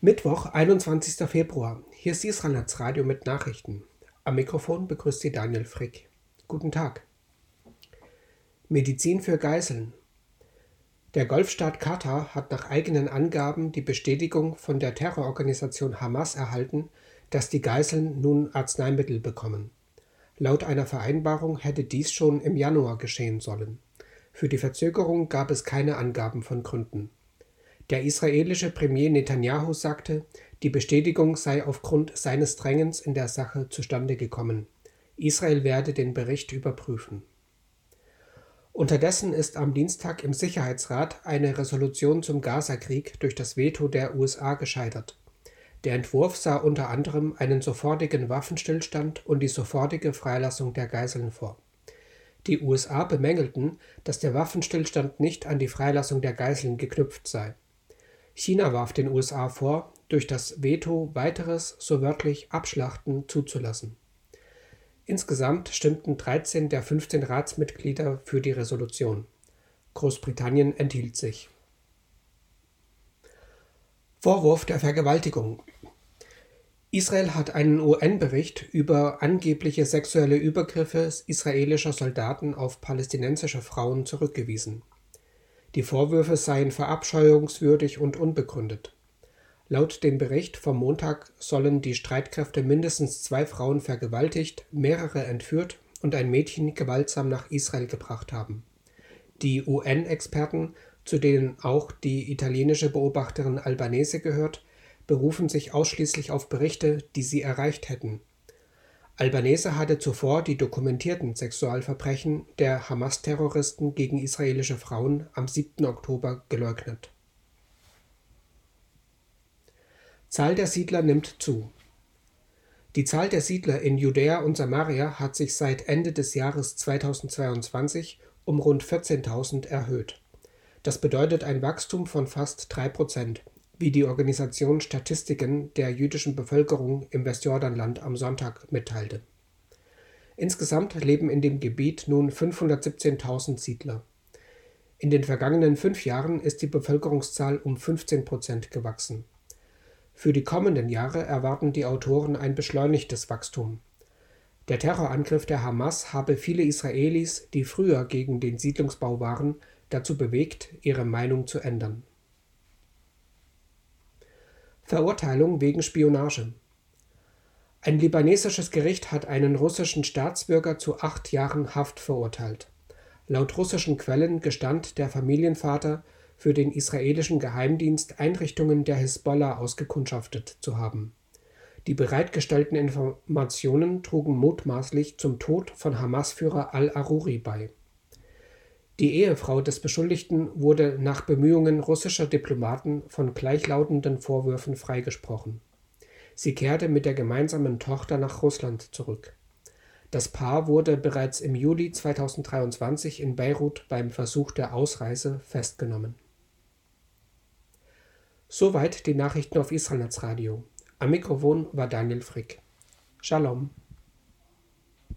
Mittwoch, 21. Februar. Hier ist Israel Radio mit Nachrichten. Am Mikrofon begrüßt Sie Daniel Frick. Guten Tag. Medizin für Geiseln. Der Golfstaat Katar hat nach eigenen Angaben die Bestätigung von der Terrororganisation Hamas erhalten, dass die Geiseln nun Arzneimittel bekommen. Laut einer Vereinbarung hätte dies schon im Januar geschehen sollen. Für die Verzögerung gab es keine Angaben von Gründen. Der israelische Premier Netanyahu sagte, die Bestätigung sei aufgrund seines Drängens in der Sache zustande gekommen. Israel werde den Bericht überprüfen. Unterdessen ist am Dienstag im Sicherheitsrat eine Resolution zum Gazakrieg durch das Veto der USA gescheitert. Der Entwurf sah unter anderem einen sofortigen Waffenstillstand und die sofortige Freilassung der Geiseln vor. Die USA bemängelten, dass der Waffenstillstand nicht an die Freilassung der Geiseln geknüpft sei. China warf den USA vor, durch das Veto weiteres, so wörtlich Abschlachten zuzulassen. Insgesamt stimmten 13 der 15 Ratsmitglieder für die Resolution. Großbritannien enthielt sich. Vorwurf der Vergewaltigung. Israel hat einen UN-Bericht über angebliche sexuelle Übergriffe israelischer Soldaten auf palästinensische Frauen zurückgewiesen. Die Vorwürfe seien verabscheuungswürdig und unbegründet. Laut dem Bericht vom Montag sollen die Streitkräfte mindestens zwei Frauen vergewaltigt, mehrere entführt und ein Mädchen gewaltsam nach Israel gebracht haben. Die UN-Experten, zu denen auch die italienische Beobachterin Albanese gehört, berufen sich ausschließlich auf Berichte, die sie erreicht hätten Albanese hatte zuvor die dokumentierten Sexualverbrechen der Hamas-Terroristen gegen israelische Frauen am 7. Oktober geleugnet. Zahl der Siedler nimmt zu. Die Zahl der Siedler in Judäa und Samaria hat sich seit Ende des Jahres 2022 um rund 14.000 erhöht. Das bedeutet ein Wachstum von fast drei Prozent wie die Organisation Statistiken der jüdischen Bevölkerung im Westjordanland am Sonntag mitteilte. Insgesamt leben in dem Gebiet nun 517.000 Siedler. In den vergangenen fünf Jahren ist die Bevölkerungszahl um 15 Prozent gewachsen. Für die kommenden Jahre erwarten die Autoren ein beschleunigtes Wachstum. Der Terrorangriff der Hamas habe viele Israelis, die früher gegen den Siedlungsbau waren, dazu bewegt, ihre Meinung zu ändern Verurteilung wegen Spionage. Ein libanesisches Gericht hat einen russischen Staatsbürger zu acht Jahren Haft verurteilt. Laut russischen Quellen gestand der Familienvater, für den israelischen Geheimdienst Einrichtungen der Hisbollah ausgekundschaftet zu haben. Die bereitgestellten Informationen trugen mutmaßlich zum Tod von Hamas-Führer al-Aruri bei die Ehefrau des Beschuldigten wurde nach Bemühungen russischer Diplomaten von gleichlautenden Vorwürfen freigesprochen. Sie kehrte mit der gemeinsamen Tochter nach Russland zurück. Das Paar wurde bereits im Juli 2023 in Beirut beim Versuch der Ausreise festgenommen. Soweit die Nachrichten auf Israelnetz Radio. Am Mikrofon war Daniel Frick. Shalom.